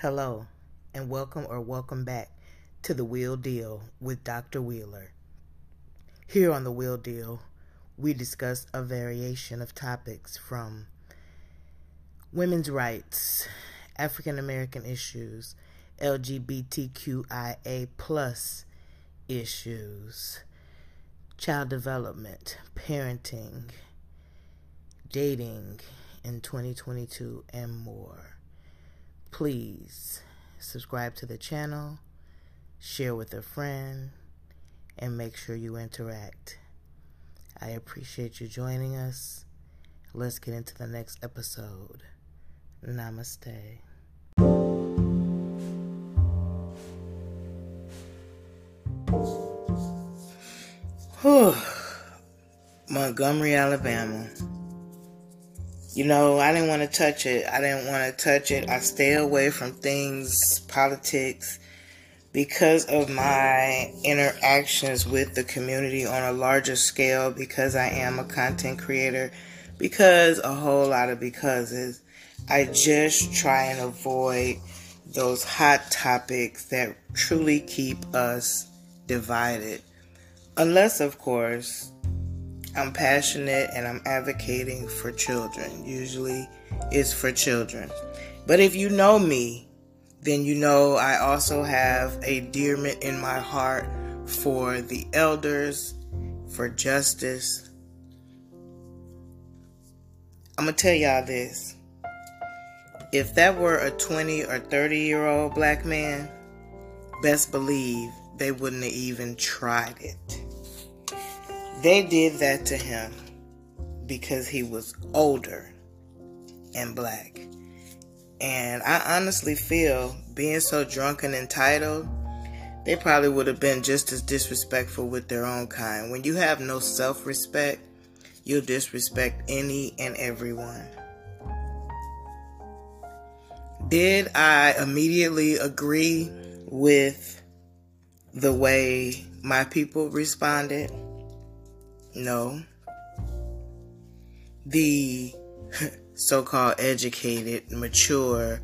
Hello, and welcome or welcome back to the Wheel Deal with Dr. Wheeler. Here on the Wheel Deal, we discuss a variation of topics from women's rights, African American issues, LGBTQIA plus issues, child development, parenting, dating in 2022, and more. Please subscribe to the channel, share with a friend, and make sure you interact. I appreciate you joining us. Let's get into the next episode. Namaste. Montgomery, Alabama. You know, I didn't want to touch it. I didn't want to touch it. I stay away from things, politics, because of my interactions with the community on a larger scale, because I am a content creator, because a whole lot of becauses. I just try and avoid those hot topics that truly keep us divided. Unless, of course, I'm passionate and I'm advocating for children. Usually it's for children. But if you know me, then you know I also have a dearment in my heart for the elders, for justice. I'm going to tell y'all this. If that were a 20 or 30 year old black man, best believe they wouldn't have even tried it. They did that to him because he was older and black. And I honestly feel being so drunk and entitled, they probably would have been just as disrespectful with their own kind. When you have no self respect, you'll disrespect any and everyone. Did I immediately agree with the way my people responded? No. The so called educated, mature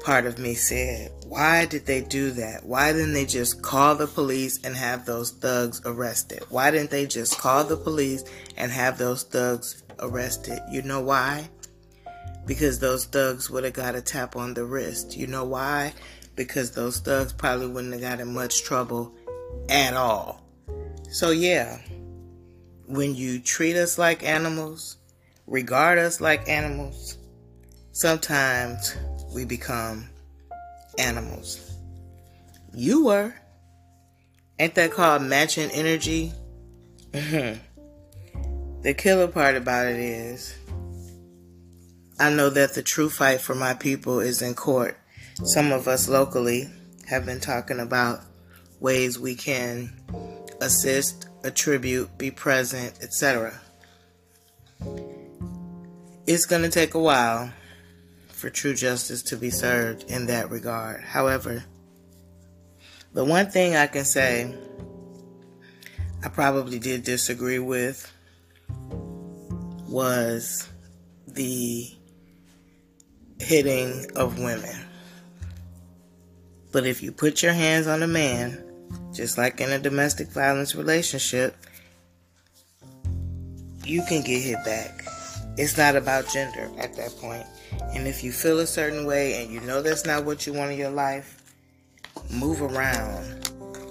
part of me said, Why did they do that? Why didn't they just call the police and have those thugs arrested? Why didn't they just call the police and have those thugs arrested? You know why? Because those thugs would have got a tap on the wrist. You know why? Because those thugs probably wouldn't have got in much trouble at all. So, yeah when you treat us like animals, regard us like animals, sometimes we become animals. You were. Ain't that called matching energy? The killer part about it is, I know that the true fight for my people is in court. Some of us locally have been talking about ways we can assist attribute, be present, etc. It's going to take a while for true justice to be served in that regard. However, the one thing I can say I probably did disagree with was the hitting of women. But if you put your hands on a man, just like in a domestic violence relationship, you can get hit back. It's not about gender at that point. And if you feel a certain way and you know that's not what you want in your life, move around.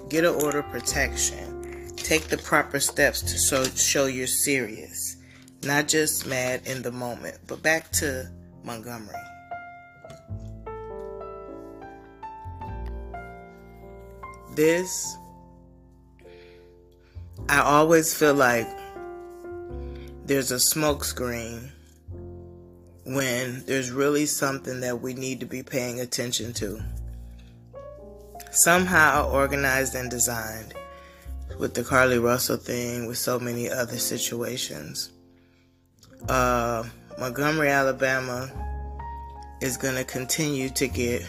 Get an order of protection. Take the proper steps to show, show you're serious. Not just mad in the moment. But back to Montgomery. This, I always feel like there's a smokescreen when there's really something that we need to be paying attention to. Somehow organized and designed with the Carlee Russell thing, with so many other situations. Uh, Montgomery, Alabama is going to continue to get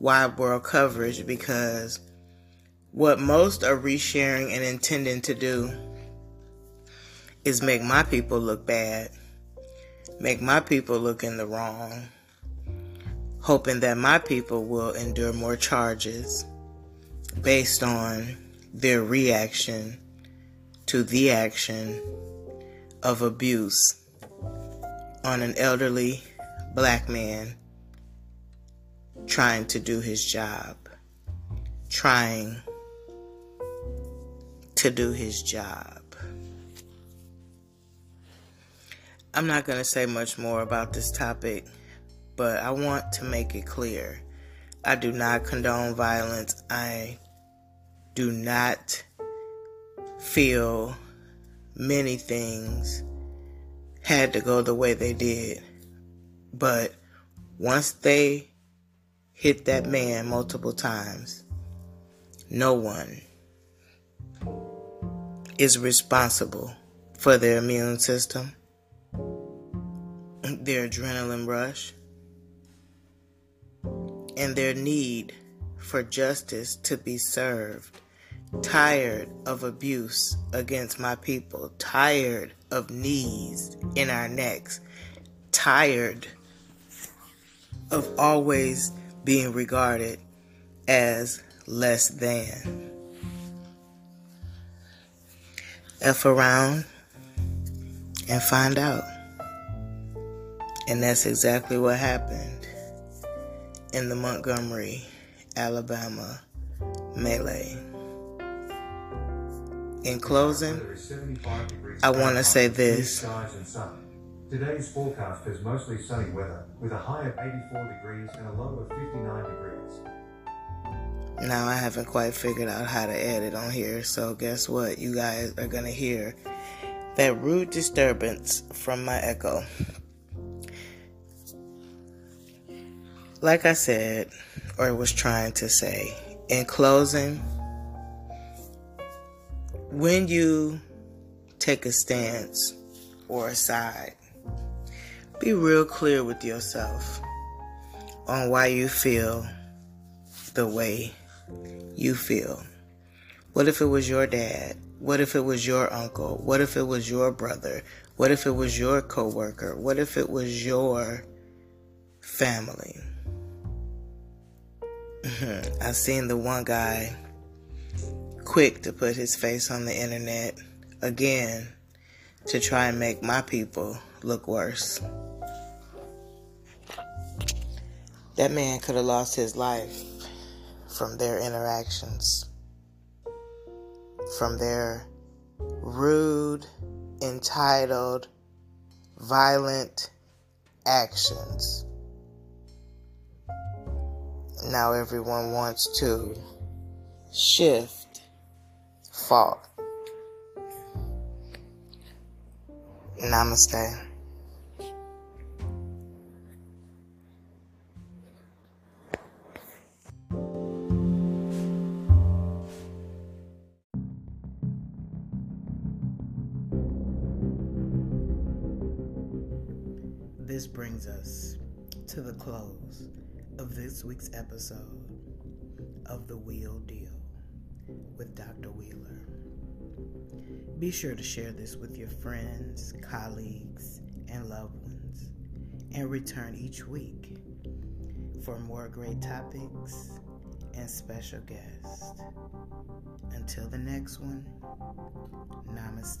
wide world coverage because what most are resharing and intending to do is make my people look bad, make my people look in the wrong, hoping that my people will endure more charges based on their reaction to the action of abuse on an elderly black man trying to do his job, trying to do his job. I'm not going to say much more about this topic, but I want to make it clear. I do not condone violence. I do not feel many things had to go the way they did. But once they hit that man multiple times, no one is responsible for their immune system, their adrenaline rush, and their need for justice to be served tired of abuse against my people, tired of knees in our necks, tired of always being regarded as less than. F around and find out. And that's exactly what happened in the Montgomery, Alabama melee. In closing, I want to say this. Today's forecast is mostly sunny weather with a high of 84 degrees and a low of 59 degrees. Now, I haven't quite figured out how to edit on here, so guess what? You guys are to hear that rude disturbance from my echo. Like I said, or was trying to say, in closing, when you take a stance or a side, be real clear with yourself on why you feel the way you feel. What if it was your dad? What if it was your uncle? What if it was your brother? What if it was your coworker? What if it was your family? I've seen the one guy quick to put his face on the internet again to try and make my people look worse. That man could have lost his life from their interactions, from their rude, entitled, violent actions. Now everyone wants to shift fault. Namaste. This brings us to the close of this week's episode of The Wheel Deal with Dr. Wheeler. Be sure to share this with your friends, colleagues, and loved ones, and return each week for more great topics and special guests. Until the next one, namaste.